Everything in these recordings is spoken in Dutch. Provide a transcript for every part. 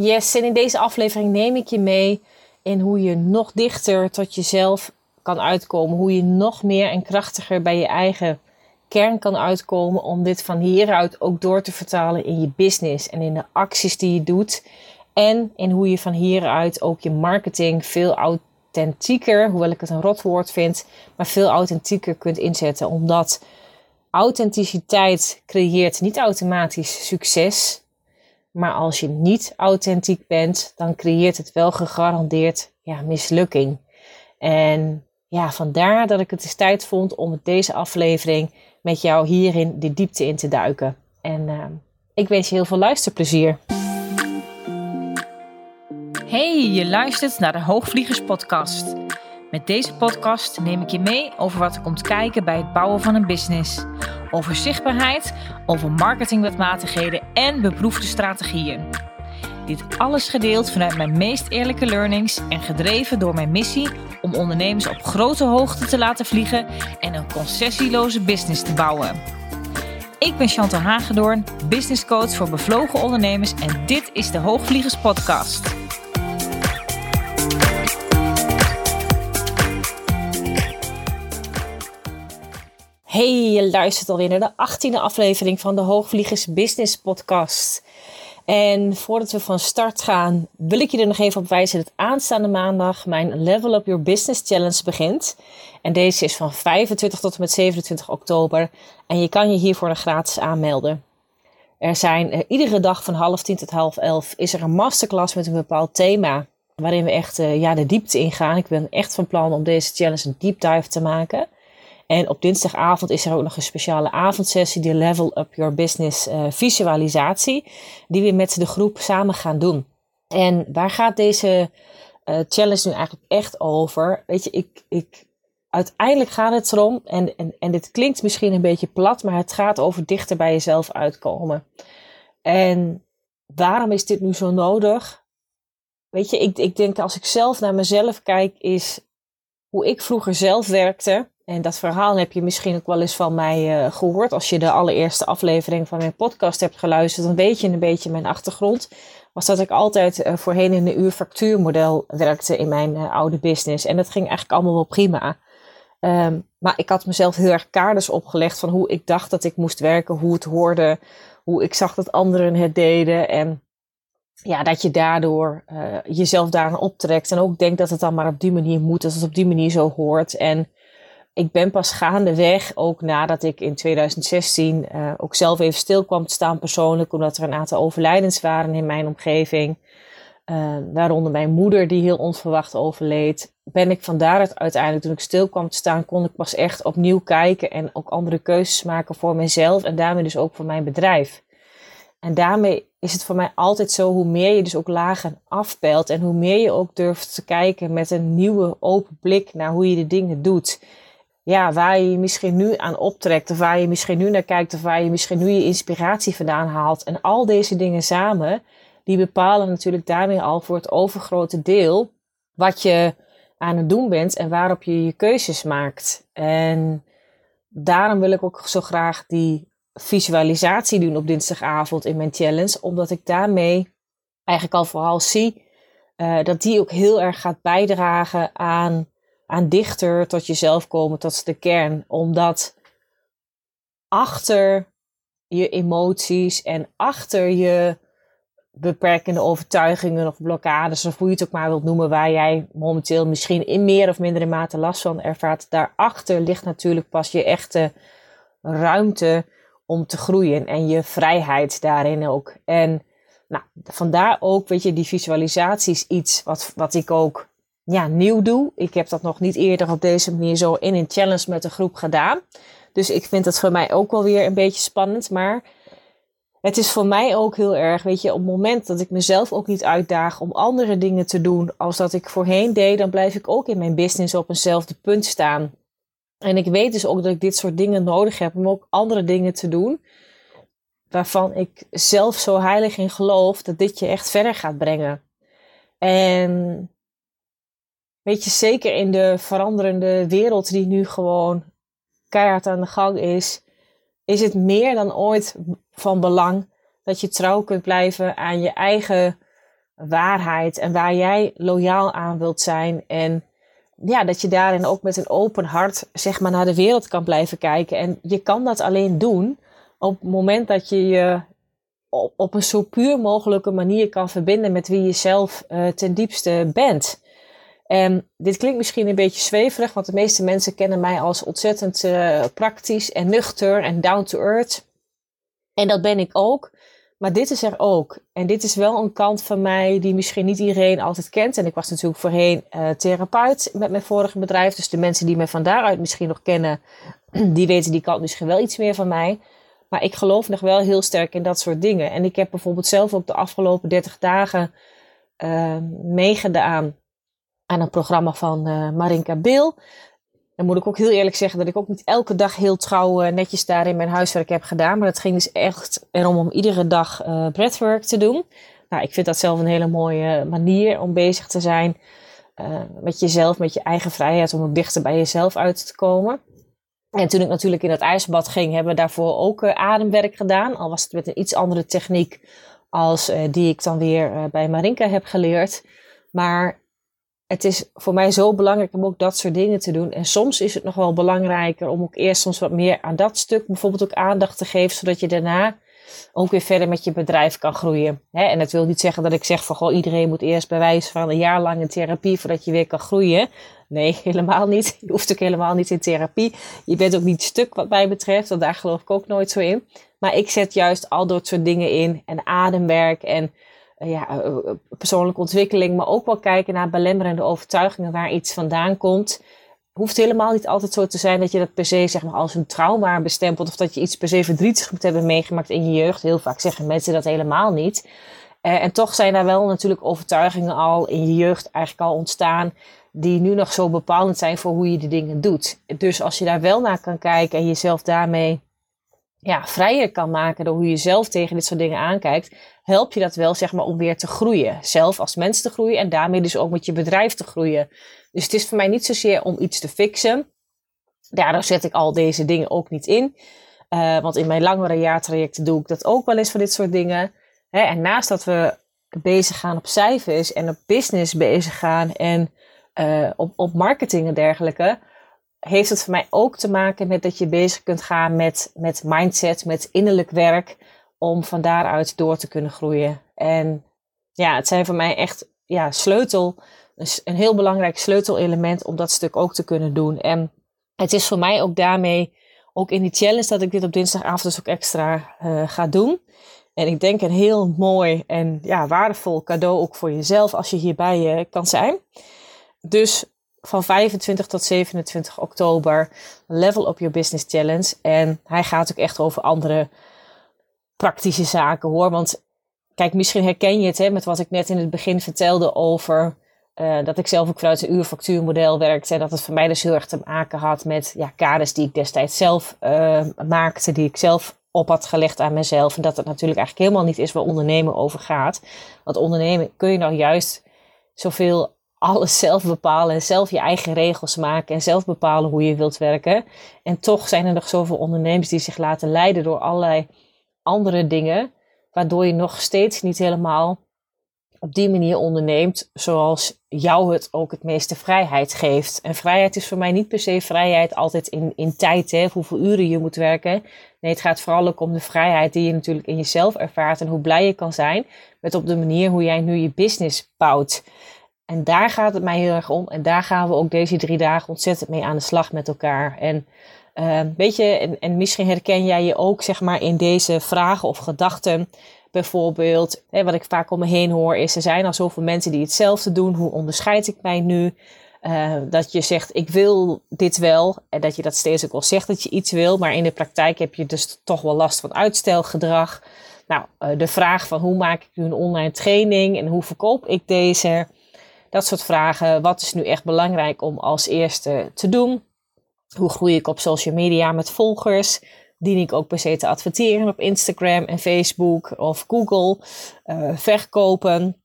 Yes, en in deze aflevering neem ik je mee in hoe je nog dichter tot jezelf kan uitkomen. Hoe je nog meer en krachtiger bij je eigen kern kan uitkomen. Om dit van hieruit ook door te vertalen in je business en in de acties die je doet. En in hoe je van hieruit ook je marketing veel authentieker, hoewel ik het een rotwoord vind, maar veel authentieker kunt inzetten. Omdat authenticiteit creëert niet automatisch succes. Maar als je niet authentiek bent, dan creëert het wel gegarandeerd ja, mislukking. En ja, vandaar dat ik het is tijd vond om deze aflevering met jou hierin de diepte in te duiken. En uh, ik wens je heel veel luisterplezier. Hey, je luistert naar de Hoogvliegers Podcast. Met deze podcast neem ik je mee over wat er komt kijken bij het bouwen van een business. Over zichtbaarheid, over marketingwetmatigheden en beproefde strategieën. Dit alles gedeeld vanuit mijn meest eerlijke learnings en gedreven door mijn missie om ondernemers op grote hoogte te laten vliegen en een concessieloze business te bouwen. Ik ben Chantal Hagedoorn, business coach voor bevlogen ondernemers en dit is de Hoogvliegers Podcast. Hey, je luistert alweer naar de 18e aflevering van de Hoogvliegers Business Podcast. En voordat we van start gaan, wil ik je er nog even op wijzen dat aanstaande maandag mijn Level Up Your Business Challenge begint. En deze is van 25 tot en met 27 oktober. En je kan je hiervoor gratis aanmelden. Er zijn uh, iedere dag van half tien tot half elf is er een masterclass met een bepaald thema. Waarin we echt uh, ja, de diepte ingaan. Ik ben echt van plan om deze challenge een deep dive te maken. En op dinsdagavond is er ook nog een speciale avondsessie, die Level Up Your Business uh, visualisatie, die we met de groep samen gaan doen. En waar gaat deze uh, challenge nu eigenlijk echt over? Weet je, ik, ik, uiteindelijk gaat het erom, en, en, en dit klinkt misschien een beetje plat, maar het gaat over dichter bij jezelf uitkomen. En waarom is dit nu zo nodig? Weet je, ik, ik denk als ik zelf naar mezelf kijk, is hoe ik vroeger zelf werkte en dat verhaal heb je misschien ook wel eens van mij uh, gehoord. Als je de allereerste aflevering van mijn podcast hebt geluisterd, dan weet je een beetje mijn achtergrond. Was dat ik altijd uh, voorheen in een uur-factuurmodel werkte in mijn uh, oude business. En dat ging eigenlijk allemaal wel prima. Um, maar ik had mezelf heel erg kaders opgelegd van hoe ik dacht dat ik moest werken, hoe het hoorde, hoe ik zag dat anderen het deden. En ja, dat je daardoor jezelf daaraan optrekt. En ook denkt dat het dan maar op die manier moet, dat het op die manier zo hoort. En ik ben pas gaandeweg, ook nadat ik in 2016 uh, eh, ook zelf even stil kwam te staan persoonlijk, omdat er een aantal overlijdens waren in mijn omgeving. Uh, waaronder mijn moeder die heel onverwacht overleed. Ben ik van daaruit uiteindelijk, toen ik stil kwam te staan, kon ik pas echt opnieuw kijken en ook andere keuzes maken voor mezelf en daarmee dus ook voor mijn bedrijf. En daarmee is het voor mij altijd zo, hoe meer je dus ook lager afpelt en hoe meer je ook durft te kijken met een nieuwe open blik naar hoe je de dingen doet ja, waar je misschien nu aan optrekt, of waar je misschien nu naar kijkt, of waar je misschien nu je inspiratie vandaan haalt. En al deze dingen samen, die bepalen natuurlijk daarmee al voor het overgrote deel wat je aan het doen bent en waarop je je keuzes maakt. En daarom wil ik ook zo graag die visualisatie doen op dinsdagavond in mijn challenge, omdat ik daarmee eigenlijk al vooral zie uh, dat die ook heel erg gaat bijdragen aan aan dichter tot jezelf komen, tot de kern. Omdat achter je emoties en achter je beperkende overtuigingen of blokkades, of hoe je het ook maar wilt noemen, waar jij momenteel misschien in meer of mindere mate last van ervaart, daarachter ligt natuurlijk pas je echte ruimte om te groeien en je vrijheid daarin ook. En nou, vandaar ook, weet je, die visualisatie is iets wat, wat ik ook ja, nieuw doe. Ik heb dat nog niet eerder op deze manier zo in een challenge met een groep gedaan. Dus ik vind het voor mij ook wel weer een beetje spannend. Maar het is voor mij ook heel erg, weet je, op het moment dat ik mezelf ook niet uitdaag om andere dingen te doen als dat ik voorheen deed, dan blijf ik ook in mijn business op eenzelfde punt staan. En ik weet dus ook dat ik dit soort dingen nodig heb om ook andere dingen te doen. Waarvan ik zelf zo heilig in geloof dat dit je echt verder gaat brengen. En weet je, zeker in de veranderende wereld die nu gewoon keihard aan de gang is, is het meer dan ooit van belang dat je trouw kunt blijven aan je eigen waarheid en waar jij loyaal aan wilt zijn. En ja, dat je daarin ook met een open hart zeg maar, naar de wereld kan blijven kijken. En je kan dat alleen doen op het moment dat je je op, een zo puur mogelijke manier kan verbinden met wie je zelf uh, ten diepste bent. En dit klinkt misschien een beetje zweverig, want de meeste mensen kennen mij als ontzettend uh, praktisch en nuchter en down to earth. En dat ben ik ook. Maar dit is er ook. En dit is wel een kant van mij die misschien niet iedereen altijd kent. En ik was natuurlijk voorheen uh, therapeut met mijn vorige bedrijf. Dus de mensen die me van daaruit misschien nog kennen, die weten die kant misschien wel iets meer van mij. Maar ik geloof nog wel heel sterk in dat soort dingen. En ik heb bijvoorbeeld zelf ook de afgelopen 30 dagen uh, meegedaan aan een programma van uh, Marinka Bil. Dan moet ik ook heel eerlijk zeggen dat ik ook niet elke dag heel trouw uh, netjes daar in mijn huiswerk heb gedaan. Maar het ging dus echt erom om iedere dag breathwork te doen. Nou, ik vind dat zelf een hele mooie manier om bezig te zijn met jezelf, met je eigen vrijheid, om ook dichter bij jezelf uit te komen. En toen ik natuurlijk in het ijsbad ging, hebben we daarvoor ook ademwerk gedaan. Al was het met een iets andere techniek als die ik dan weer bij Marinka heb geleerd. Maar het is voor mij zo belangrijk om ook dat soort dingen te doen. En soms is het nog wel belangrijker om ook eerst soms wat meer aan dat stuk bijvoorbeeld ook aandacht te geven, zodat je daarna ook weer verder met je bedrijf kan groeien. en dat wil niet zeggen dat ik zeg van goh, iedereen moet eerst bij wijze van een jaar lang in therapie voordat je weer kan groeien. Nee, helemaal niet. Je hoeft ook helemaal niet in therapie. Je bent ook niet stuk wat mij betreft, want daar geloof ik ook nooit zo in. Maar ik zet juist al dat soort dingen in en ademwerk en ja, eh, eh, persoonlijke ontwikkeling, maar ook wel kijken naar belemmerende overtuigingen waar iets vandaan komt. Hoeft helemaal niet altijd zo te zijn dat je dat per se zeg maar, als een trauma bestempelt of dat je iets per se verdrietig moet hebben meegemaakt in je jeugd. Heel vaak zeggen mensen dat helemaal niet. en toch zijn daar wel natuurlijk overtuigingen al in je jeugd eigenlijk al ontstaan die nu nog zo bepalend zijn voor hoe je de dingen doet. Dus als je daar wel naar kan kijken en jezelf daarmee ja, vrijer kan maken door hoe je zelf tegen dit soort dingen aankijkt, help je dat wel zeg maar om weer te groeien. Zelf als mens te groeien en daarmee dus ook met je bedrijf te groeien. Dus het is voor mij niet zozeer om iets te fixen. Daardoor zet ik al deze dingen ook niet in. Uh, want in mijn langere jaartrajecten doe ik dat ook wel eens voor dit soort dingen. Hè, en naast dat we bezig gaan op cijfers en op business bezig gaan en uh, op, op marketing en dergelijke, heeft het voor mij ook te maken met dat je bezig kunt gaan met, met mindset, met innerlijk werk, om van daaruit door te kunnen groeien. En ja, het zijn voor mij echt ja, sleutel, een heel belangrijk sleutelelement om dat stuk ook te kunnen doen. En het is voor mij ook daarmee, ook in die challenge, dat ik dit op dinsdagavond dus ook extra uh, ga doen. En ik denk een heel mooi en ja, waardevol cadeau ook voor jezelf als je hierbij uh, kan zijn. Dus van 25 tot 27 oktober. Level Up Your Business Challenge. En hij gaat ook echt over andere praktische zaken hoor. Want kijk, misschien herken je het hè, met wat ik net in het begin vertelde over uh, dat ik zelf ook vanuit een uurfactuurmodel werkte. En dat het voor mij dus heel erg te maken had met ja, kaders die ik destijds zelf uh, maakte, die ik zelf op had gelegd aan mezelf. En dat het natuurlijk eigenlijk helemaal niet is waar ondernemen over gaat. Want ondernemen kun je nou juist zoveel alles zelf bepalen en zelf je eigen regels maken en zelf bepalen hoe je wilt werken. En toch zijn er nog zoveel ondernemers die zich laten leiden door allerlei andere dingen, waardoor je nog steeds niet helemaal op die manier onderneemt zoals jou het ook het meeste vrijheid geeft. En vrijheid is voor mij niet per se vrijheid altijd in, in tijd, hè, hoeveel uren je moet werken. Nee, het gaat vooral ook om de vrijheid die je natuurlijk in jezelf ervaart en hoe blij je kan zijn met op de manier hoe jij nu je business bouwt. En daar gaat het mij heel erg om. En daar gaan we ook deze drie dagen ontzettend mee aan de slag met elkaar. En uh, weet je, en, en, misschien herken jij je ook zeg maar in deze vragen of gedachten. Bijvoorbeeld, hè, wat ik vaak om me heen hoor, is er zijn al zoveel mensen die hetzelfde doen. Hoe onderscheid ik mij nu? Uh, dat je zegt, ik wil dit wel. En dat je dat steeds ook wel zegt dat je iets wil. Maar in de praktijk heb je dus toch wel last van uitstelgedrag. Nou, uh, de vraag van hoe maak ik nu een online training en hoe verkoop ik deze? Dat soort vragen. Wat is nu echt belangrijk om als eerste te doen? Hoe groei ik op social media met volgers? Dien ik ook per se te adverteren op Instagram en Facebook of Google? Uh, verkopen.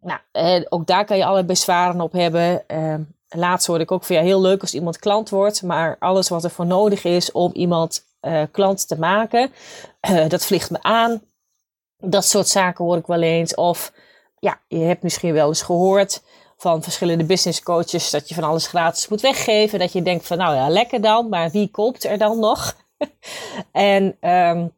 Nou, eh, ook daar kan je alle bezwaren op hebben. Uh, laatst hoorde ik ook van ja, heel leuk als iemand klant wordt, maar alles wat er voor nodig is om iemand uh, klant te maken, dat vliegt me aan. Dat soort zaken hoor ik wel eens. Of ja, je hebt misschien wel eens gehoord van verschillende business coaches dat je van alles gratis moet weggeven. Dat je denkt van nou ja, lekker dan, maar wie koopt er dan nog? en um,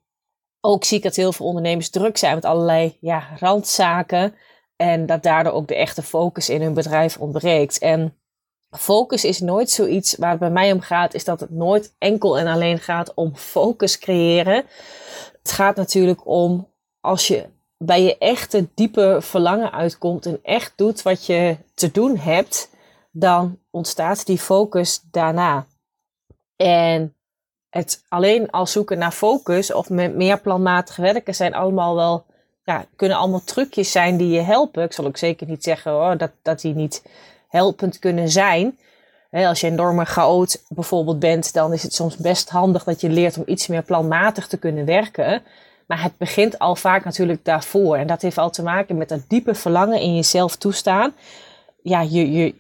ook zie ik dat heel veel ondernemers druk zijn met allerlei ja, randzaken. En dat daardoor ook de echte focus in hun bedrijf ontbreekt. En focus is nooit zoiets waar het bij mij om gaat, is dat het nooit enkel en alleen gaat om focus creëren. Het gaat natuurlijk om als je bij je echte diepe verlangen uitkomt en echt doet wat je te doen hebt, dan ontstaat die focus daarna. En het alleen al zoeken naar focus of met meer planmatig werken zijn allemaal wel, ja, kunnen allemaal trucjes zijn die je helpen. Ik zal ook zeker niet zeggen hoor, dat, dat die niet helpend kunnen zijn. als je enorme chaot bijvoorbeeld bent, dan is het soms best handig dat je leert om iets meer planmatig te kunnen werken. Maar het begint al vaak natuurlijk daarvoor. En dat heeft al te maken met dat diepe verlangen in jezelf toestaan. Ja, je, je,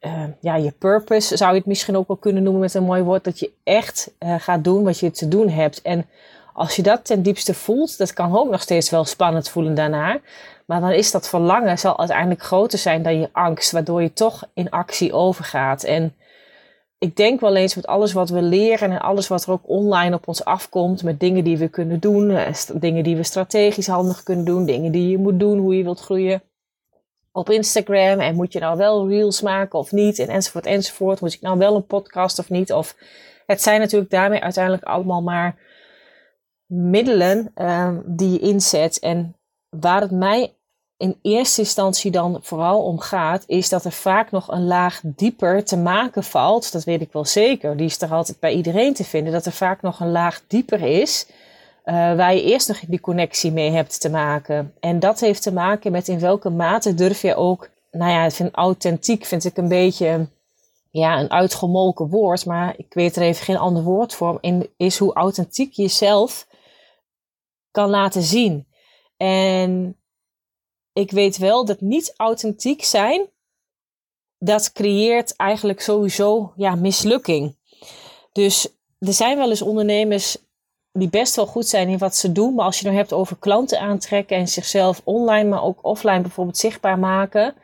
uh, ja, je purpose zou je het misschien ook wel kunnen noemen met een mooi woord. Dat je echt uh, gaat doen wat je te doen hebt. En als je dat ten diepste voelt, dat kan ook nog steeds wel spannend voelen daarna. Maar dan is dat verlangen zal uiteindelijk groter zijn dan je angst, waardoor je toch in actie overgaat. En ik denk wel eens met alles wat we leren en alles wat er ook online op ons afkomt, met dingen die we kunnen doen, eh, dingen die we strategisch handig kunnen doen, dingen die je moet doen, hoe je wilt groeien op Instagram. En moet je nou wel reels maken of niet? En enzovoort, enzovoort. Moet ik nou wel een podcast of niet? Of het zijn natuurlijk daarmee uiteindelijk allemaal maar middelen um, die je inzet. En waar het mij in eerste instantie dan vooral om gaat, is dat er vaak nog een laag dieper te maken valt. Dat weet ik wel zeker. Die is er altijd bij iedereen te vinden. Dat er vaak nog een laag dieper is. Uh, waar je eerst nog die connectie mee hebt te maken. En dat heeft te maken met in welke mate durf je ook, nou ja, vind authentiek vind ik een beetje ja, een uitgemolken woord, maar ik weet er even geen ander woord voor, in, is hoe authentiek jezelf kan laten zien. En ik weet wel dat niet authentiek zijn, dat creëert eigenlijk sowieso ja, mislukking. Dus er zijn wel eens ondernemers die best wel goed zijn in wat ze doen. Maar als je het nou hebt over klanten aantrekken en zichzelf online, maar ook offline bijvoorbeeld zichtbaar maken.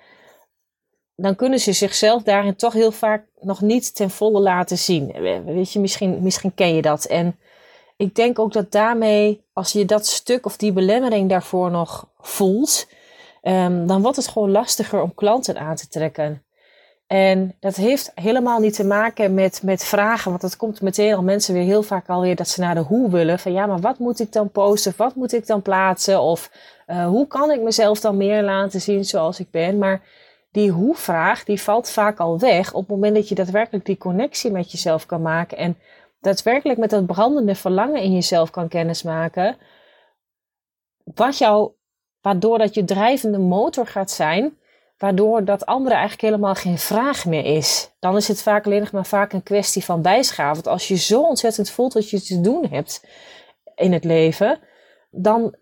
Dan kunnen ze zichzelf daarin toch heel vaak nog niet ten volle laten zien. Weet je, misschien, misschien ken je dat. En ik denk ook dat daarmee, als je dat stuk of die belemmering daarvoor nog voelt, um, dan wordt het gewoon lastiger om klanten aan te trekken. En dat heeft helemaal niet te maken met, met vragen, want dat komt meteen al mensen weer heel vaak alweer dat ze naar de hoe willen. Van ja, maar wat moet ik dan posten? Of wat moet ik dan plaatsen? Of uh, hoe kan ik mezelf dan meer laten zien zoals ik ben? Maar die hoe-vraag, die valt vaak al weg op het moment dat je daadwerkelijk die connectie met jezelf kan maken. En daadwerkelijk met dat brandende verlangen in jezelf kan kennismaken. Wat jou, waardoor dat je drijvende motor gaat zijn waardoor dat andere eigenlijk helemaal geen vraag meer is. Dan is het vaak alleen nog maar vaak een kwestie van bijschaven. Want als je zo ontzettend voelt wat je te doen hebt in het leven, dan.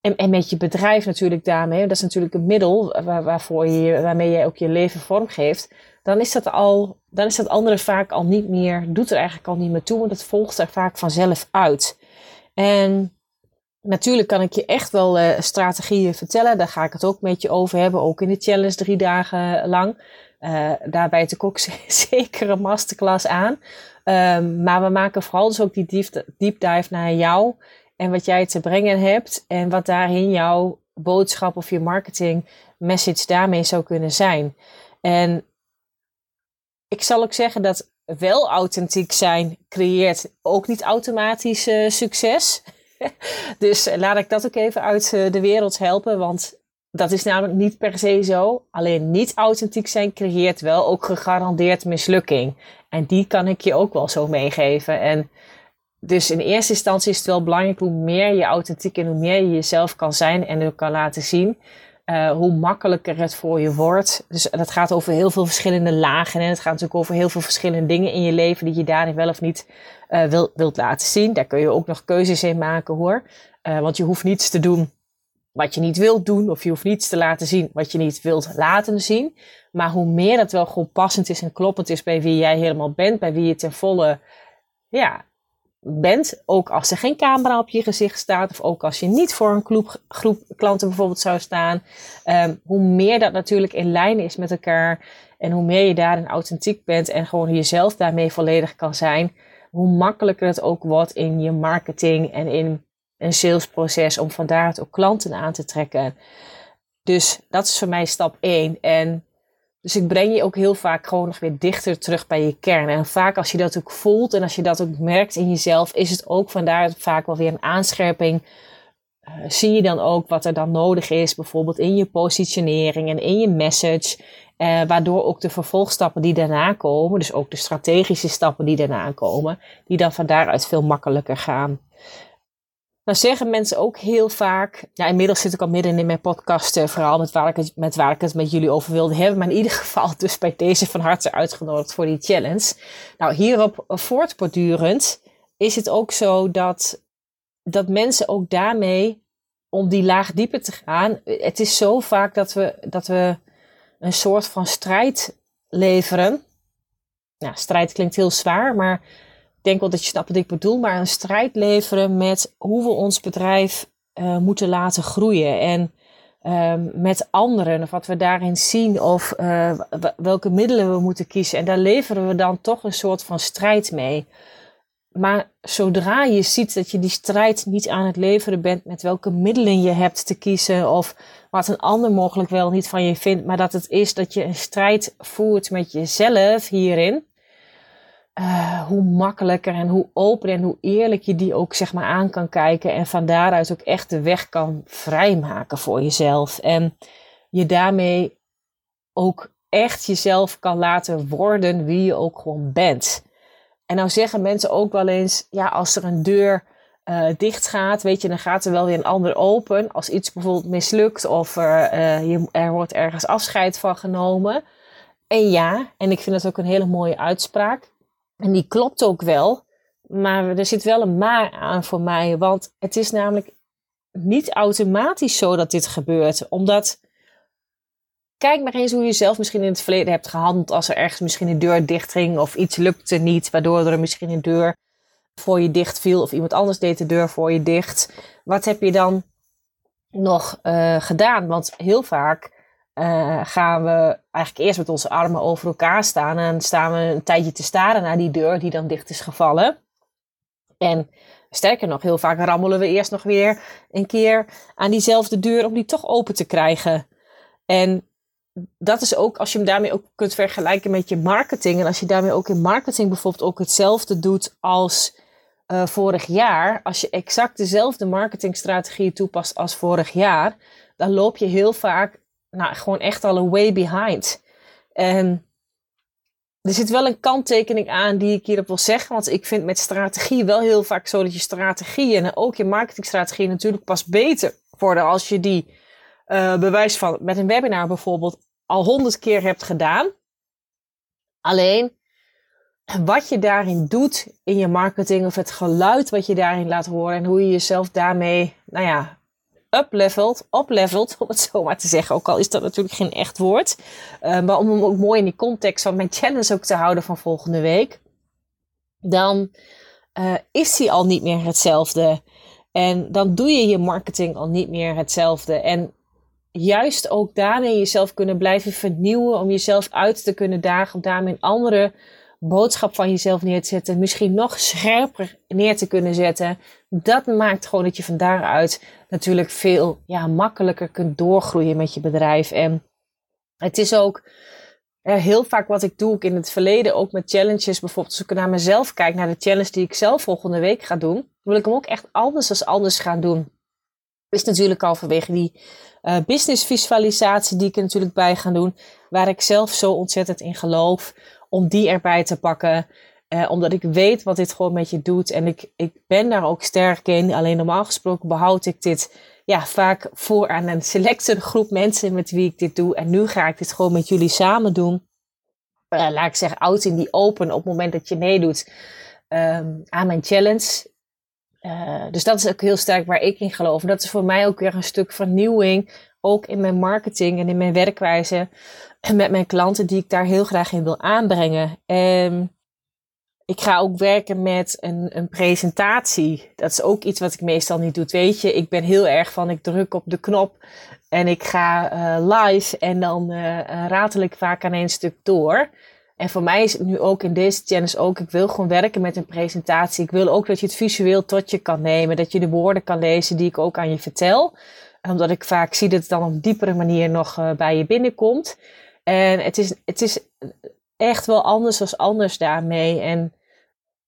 En, met je bedrijf natuurlijk daarmee, dat is natuurlijk een middel waar, waarvoor je, waarmee je ook je leven vormgeeft. Dan is dat al, dan is dat andere vaak al niet meer, doet er eigenlijk al niet meer toe, want het volgt er vaak vanzelf uit. En Natuurlijk kan ik je echt wel uh, strategieën vertellen. Daar ga ik het ook met je over hebben. Ook in de challenge drie dagen lang. Daarbij ik ook zeker een masterclass aan. Um, maar we maken vooral dus ook die deep, deep dive naar jou. En wat jij te brengen hebt. En wat daarin jouw boodschap of je marketing message daarmee zou kunnen zijn. En ik zal ook zeggen dat wel authentiek zijn creëert ook niet automatisch uh, succes. dus eh, laat ik dat ook even uit eh, de wereld helpen, want dat is namelijk niet per se zo. Alleen niet authentiek zijn creëert wel ook gegarandeerd mislukking. En die kan ik je ook wel zo meegeven. En dus in eerste instantie is het wel belangrijk hoe meer je authentiek en hoe meer je jezelf kan zijn en ook kan laten zien. Uh, hoe makkelijker het voor je wordt. Dus dat gaat over heel veel verschillende lagen. En het gaat natuurlijk over heel veel verschillende dingen in je leven die je daarin wel of niet uh, wil, wilt laten zien. Daar kun je ook nog keuzes in maken hoor. Uh, want je hoeft niets te doen wat je niet wilt doen. Of je hoeft niets te laten zien wat je niet wilt laten zien. Maar hoe meer dat wel gewoon passend is en kloppend is bij wie jij helemaal bent. Bij wie je ten volle ja, bent, ook als er geen camera op je gezicht staat, of ook als je niet voor een groep, klanten bijvoorbeeld zou staan, ehm, hoe meer dat natuurlijk in lijn is met elkaar en hoe meer je daarin authentiek bent en gewoon jezelf daarmee volledig kan zijn, hoe makkelijker het ook wordt in je marketing en in een salesproces om van daaruit ook klanten aan te trekken. Dus dat is voor mij stap 1. En dus ik breng je ook heel vaak gewoon nog weer dichter terug bij je kern. En vaak als je dat ook voelt en als je dat ook merkt in jezelf, is het ook vandaar vaak wel weer een aanscherping. Uh, zie je dan ook wat er dan nodig is, bijvoorbeeld in je positionering en in je message. Uh, waardoor ook de vervolgstappen die daarna komen, dus ook de strategische stappen die daarna komen, die dan van daaruit veel makkelijker gaan. Nou zeggen mensen ook heel vaak, ja inmiddels zit ik al midden in mijn podcast, uh, vooral met waar, ik het, met waar ik het met jullie over wilde hebben, maar in ieder geval dus bij deze van harte uitgenodigd voor die challenge. Nou hierop voortbordurend is het ook zo dat, dat mensen ook daarmee, om die laag dieper te gaan, het is zo vaak dat we, dat we een soort van strijd leveren. Nou, strijd klinkt heel zwaar, maar denk wel dat je snapt wat ik bedoel, maar een strijd leveren met hoe we ons bedrijf uh, moeten laten groeien. En um, met anderen, of wat we daarin zien, of uh, welke middelen we moeten kiezen. En daar leveren we dan toch een soort van strijd mee. Maar zodra je ziet dat je die strijd niet aan het leveren bent met welke middelen je hebt te kiezen, of wat een ander mogelijk wel niet van je vindt, maar dat het is dat je een strijd voert met jezelf hierin, uh, hoe makkelijker en hoe open en hoe eerlijk je die ook zeg maar aan kan kijken. En van daaruit ook echt de weg kan vrijmaken voor jezelf. En je daarmee ook echt jezelf kan laten worden wie je ook gewoon bent. En nou zeggen mensen ook wel eens, ja, als er een deur uh, dicht gaat, weet je, dan gaat er wel weer een ander open. Als iets bijvoorbeeld mislukt of er, uh, je, er wordt ergens afscheid van genomen. En ja, en ik vind dat ook een hele mooie uitspraak. En die klopt ook wel. Maar er zit wel een maar aan voor mij. Want het is namelijk niet automatisch zo dat dit gebeurt. Omdat. Kijk maar eens hoe je zelf misschien in het verleden hebt gehandeld. Als er ergens misschien een deur dicht ging. Of iets lukte niet. Waardoor er misschien een deur voor je dicht viel. Of iemand anders deed de deur voor je dicht. Wat heb je dan nog uh, gedaan? Want heel vaak uh, gaan we eigenlijk eerst met onze armen over elkaar staan en staan we een tijdje te staren naar die deur die dan dicht is gevallen. En sterker nog, heel vaak rammelen we eerst nog weer een keer aan diezelfde deur om die toch open te krijgen. En dat is ook als je hem daarmee ook kunt vergelijken met je marketing. En als je daarmee ook in marketing bijvoorbeeld ook hetzelfde doet als uh, vorig jaar. Als je exact dezelfde marketingstrategie toepast als vorig jaar, dan loop je heel vaak nou, gewoon echt al een way behind. En er zit wel een kanttekening aan die ik hierop wil zeggen. Want ik vind met strategie wel heel vaak zo dat je strategie en ook je marketingstrategie natuurlijk pas beter worden als je die uh, bewijs van met een webinar bijvoorbeeld al honderd keer hebt gedaan. Alleen wat je daarin doet in je marketing of het geluid wat je daarin laat horen en hoe je jezelf daarmee, nou ja, uplevelt, oplevelt, om het zo maar te zeggen. Ook al is dat natuurlijk geen echt woord. Uh, maar om hem ook mooi in die context van mijn challenge ook te houden van volgende week. Dan uh, is die al niet meer hetzelfde. En dan doe je je marketing al niet meer hetzelfde. En juist ook daarin jezelf kunnen blijven vernieuwen. Om jezelf uit te kunnen dagen. Om daarmee andere boodschap van jezelf neer te zetten. Misschien nog scherper neer te kunnen zetten. Dat maakt gewoon dat je van daaruit natuurlijk veel ja, makkelijker kunt doorgroeien met je bedrijf. En het is ook heel vaak wat ik doe, ook in het verleden, ook met challenges. Bijvoorbeeld als ik naar mezelf kijk, naar de challenge die ik zelf volgende week ga doen, wil ik hem ook echt anders als anders gaan doen. Is natuurlijk al vanwege die uh, business visualisatie die ik er natuurlijk bij ga doen, waar ik zelf zo ontzettend in geloof, om die erbij te pakken. Uh, omdat ik weet wat dit gewoon met je doet. En ik, ik ben daar ook sterk in. Alleen normaal gesproken behoud ik dit ja, vaak voor aan een selecte groep mensen met wie ik dit doe. En nu ga ik dit gewoon met jullie samen doen. Uh, laat ik zeggen, out in die open op het moment dat je meedoet um, aan mijn challenge. Uh, dus dat is ook heel sterk waar ik in geloof. En dat is voor mij ook weer een stuk vernieuwing. Ook in mijn marketing en in mijn werkwijze. Met mijn klanten die ik daar heel graag in wil aanbrengen. En ik ga ook werken met een, een presentatie. Dat is ook iets wat ik meestal niet doe. Weet je, ik ben heel erg van ik druk op de knop en ik ga uh, live en dan uh, ratel ik vaak aan één stuk door. En voor mij is het nu ook in deze challenge ook, ik wil gewoon werken met een presentatie. Ik wil ook dat je het visueel tot je kan nemen, dat je de woorden kan lezen die ik ook aan je vertel. Omdat ik vaak zie dat het dan op diepere manier nog uh, bij je binnenkomt. En het is, het is echt wel anders als anders daarmee. En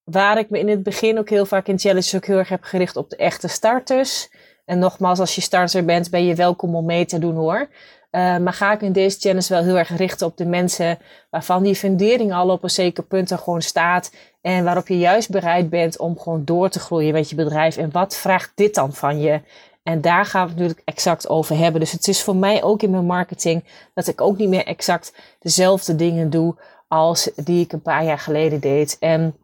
waar ik me in het begin ook heel vaak in challenges ook heel erg heb gericht op de echte starters. En nogmaals, als je starter bent, ben je welkom om mee te doen hoor. Uh, maar ga ik in deze challenge wel heel erg richten op de mensen waarvan die fundering al op een zeker punt er gewoon staat. En waarop je juist bereid bent om gewoon door te groeien met je bedrijf. En wat vraagt dit dan van je? En daar gaan we het natuurlijk exact over hebben. Dus het is voor mij ook in mijn marketing dat ik ook niet meer exact dezelfde dingen doe als die ik een paar jaar geleden deed. En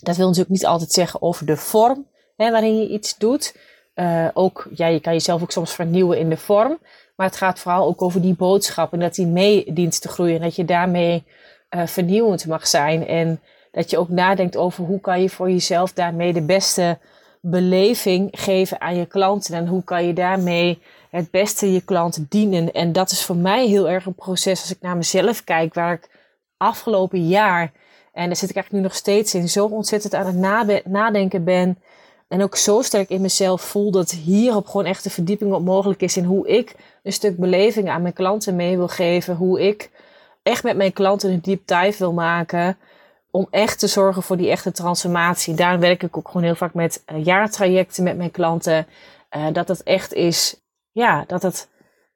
dat wil natuurlijk niet altijd zeggen over de vorm hè, waarin je iets doet. Uh, ook, ja, je kan jezelf ook soms vernieuwen in de vorm. Maar het gaat vooral ook over die boodschap en dat die mee dient te groeien. En dat je daarmee uh, vernieuwend mag zijn. En dat je ook nadenkt over hoe kan je voor jezelf daarmee de beste beleving geven aan je klanten. En hoe kan je daarmee het beste je klant dienen. En dat is voor mij heel erg een proces als ik naar mezelf kijk. Waar ik afgelopen jaar, en daar zit ik eigenlijk nu nog steeds in, zo ontzettend aan het nadenken ben en ook zo sterk in mezelf voel dat hierop gewoon echt de verdieping op mogelijk is in hoe ik een stuk beleving aan mijn klanten mee wil geven. Hoe ik echt met mijn klanten een deep dive wil maken. Om echt te zorgen voor die echte transformatie. Daarom werk ik ook gewoon heel vaak met uh, jaartrajecten met mijn klanten. Uh, dat het echt is, ja, dat, het,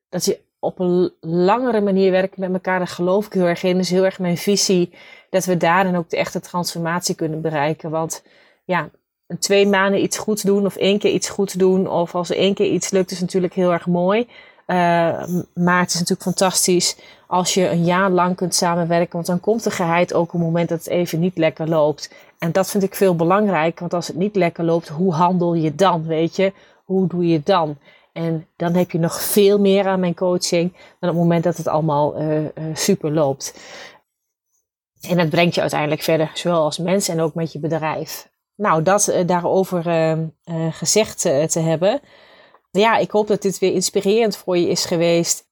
dat je op een langere manier werkt met elkaar. Daar geloof ik heel erg in. Is heel erg mijn visie. Dat we daarin ook de echte transformatie kunnen bereiken. Want ja, twee maanden iets goed doen of één keer iets goed doen. Of als één keer iets lukt, is natuurlijk heel erg mooi. Uh, maar het is natuurlijk fantastisch als je een jaar lang kunt samenwerken. Want dan komt de geheid ook op het moment dat het even niet lekker loopt. En dat vind ik veel belangrijk. Want als het niet lekker loopt, hoe handel je dan? Weet je, hoe doe je dan? En dan heb je nog veel meer aan mijn coaching dan op het moment dat het allemaal uh, uh, super loopt. En dat brengt je uiteindelijk verder, zowel als mens en ook met je bedrijf. Nou, dat daarover gezegd te hebben. Ja, ik hoop dat dit weer inspirerend voor je is geweest.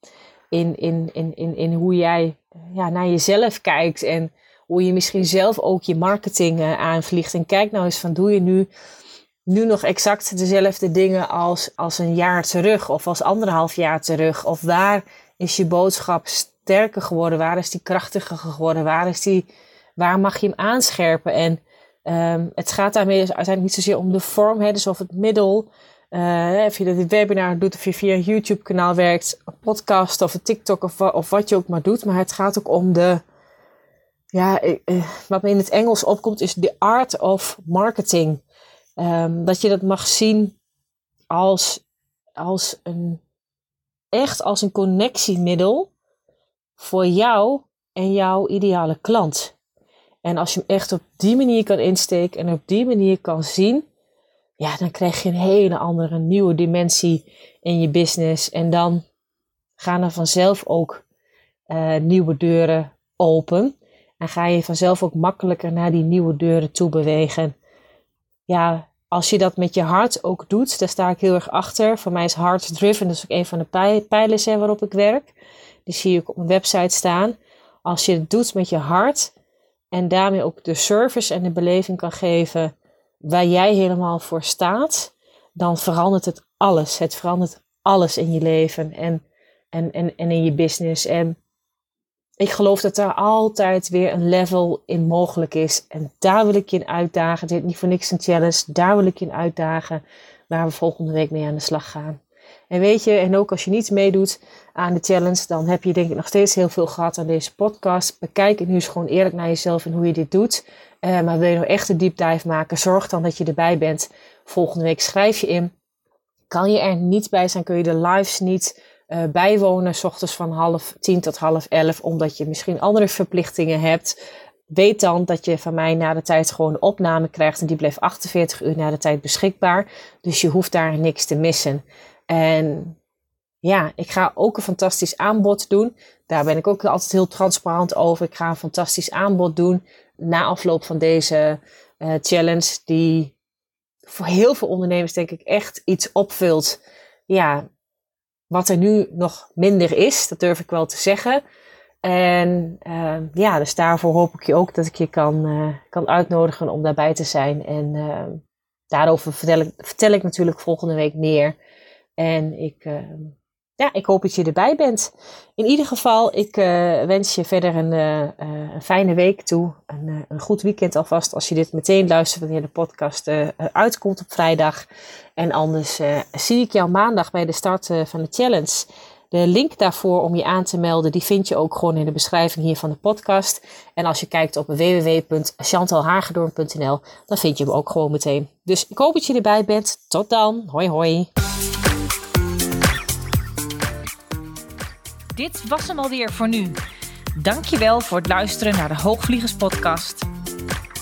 In, in, in, in, in hoe jij ja, naar jezelf kijkt. En hoe je misschien zelf ook je marketing aanvliegt. En kijk nou eens van, doe je nu, nu nog exact dezelfde dingen als, als een jaar terug? Of als anderhalf jaar terug? Of waar is je boodschap sterker geworden? Waar is die krachtiger geworden? Waar, is die, waar mag je hem aanscherpen? En Um, het gaat daarmee dus uiteindelijk niet zozeer om de vorm, hè, dus of het middel. Uh, of je dit webinar doet, of je via een YouTube-kanaal werkt, een podcast of een TikTok of, of wat je ook maar doet. Maar het gaat ook om de, ja, uh, wat me in het Engels opkomt, is de art of marketing. Um, dat je dat mag zien als, als een, echt als een connectiemiddel voor jou en jouw ideale klant. En als je hem echt op die manier kan insteken en op die manier kan zien, ja, dan krijg je een hele andere nieuwe dimensie in je business. En dan gaan er vanzelf ook uh, nieuwe deuren open. En ga je vanzelf ook makkelijker naar die nieuwe deuren toe bewegen. Ja, als je dat met je hart ook doet, daar sta ik heel erg achter. Voor mij is heart driven, dat is ook een van de pijlers waarop ik werk. Die zie ik op mijn website staan. Als je het doet met je hart, en daarmee ook de service en de beleving kan geven waar jij helemaal voor staat, dan verandert het alles. Het verandert alles in je leven en, en, en, en in je business. En ik geloof dat daar altijd weer een level in mogelijk is. En daar wil ik je in uitdagen. Dit is niet voor niks een challenge. Daar wil ik je in uitdagen. Waar we volgende week mee aan de slag gaan. En weet je, en ook als je niet meedoet aan de challenge, dan heb je denk ik nog steeds heel veel gehad aan deze podcast. Bekijk en nu eens gewoon eerlijk naar jezelf en hoe je dit doet. Uh, maar wil je nou echt een deep dive maken, zorg dan dat je erbij bent. Volgende week schrijf je in. Kan je er niet bij zijn, kun je de lives niet uh, bijwonen, s ochtends van half tien tot half elf, omdat je misschien andere verplichtingen hebt. Weet dan dat je van mij na de tijd gewoon een opname krijgt en die blijft 48 uur na de tijd beschikbaar. Dus je hoeft daar niks te missen. En ja, ik ga ook een fantastisch aanbod doen. Daar ben ik ook altijd heel transparant over. Ik ga een fantastisch aanbod doen na afloop van deze uh, challenge, die voor heel veel ondernemers denk ik echt iets opvult. Ja, wat er nu nog minder is, dat durf ik wel te zeggen. En uh, ja, dus daarvoor hoop ik je ook dat ik je kan, uh, kan uitnodigen om daarbij te zijn. En daarover vertel ik, vertel ik natuurlijk volgende week meer. En ik, ehm, ja, ik hoop dat je erbij bent. In ieder geval, ik wens je verder een, een fijne week toe. Een, een, goed weekend alvast als je dit meteen luistert wanneer de podcast uitkomt op vrijdag. En anders zie ik jou maandag bij de start van de challenge. De link daarvoor om je aan te melden, die vind je ook gewoon in de beschrijving hier van de podcast. En als je kijkt op www.chantalhagedoorn.nl, dan vind je hem ook gewoon meteen. Dus ik hoop dat je erbij bent. Tot dan. Hoi hoi. Dit was hem alweer voor nu. Dankjewel voor het luisteren naar de Hoogvliegers podcast.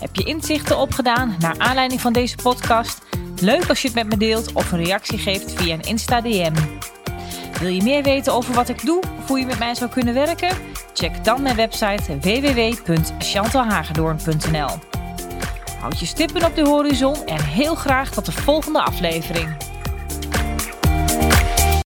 Heb je inzichten opgedaan naar aanleiding van deze podcast? Leuk als je het met me deelt of een reactie geeft via een Insta DM. Wil je meer weten over wat ik doe of hoe je met mij zou kunnen werken? Check dan mijn website www.chantalhagedoorn.nl Houd je stippen op de horizon en heel graag tot de volgende aflevering.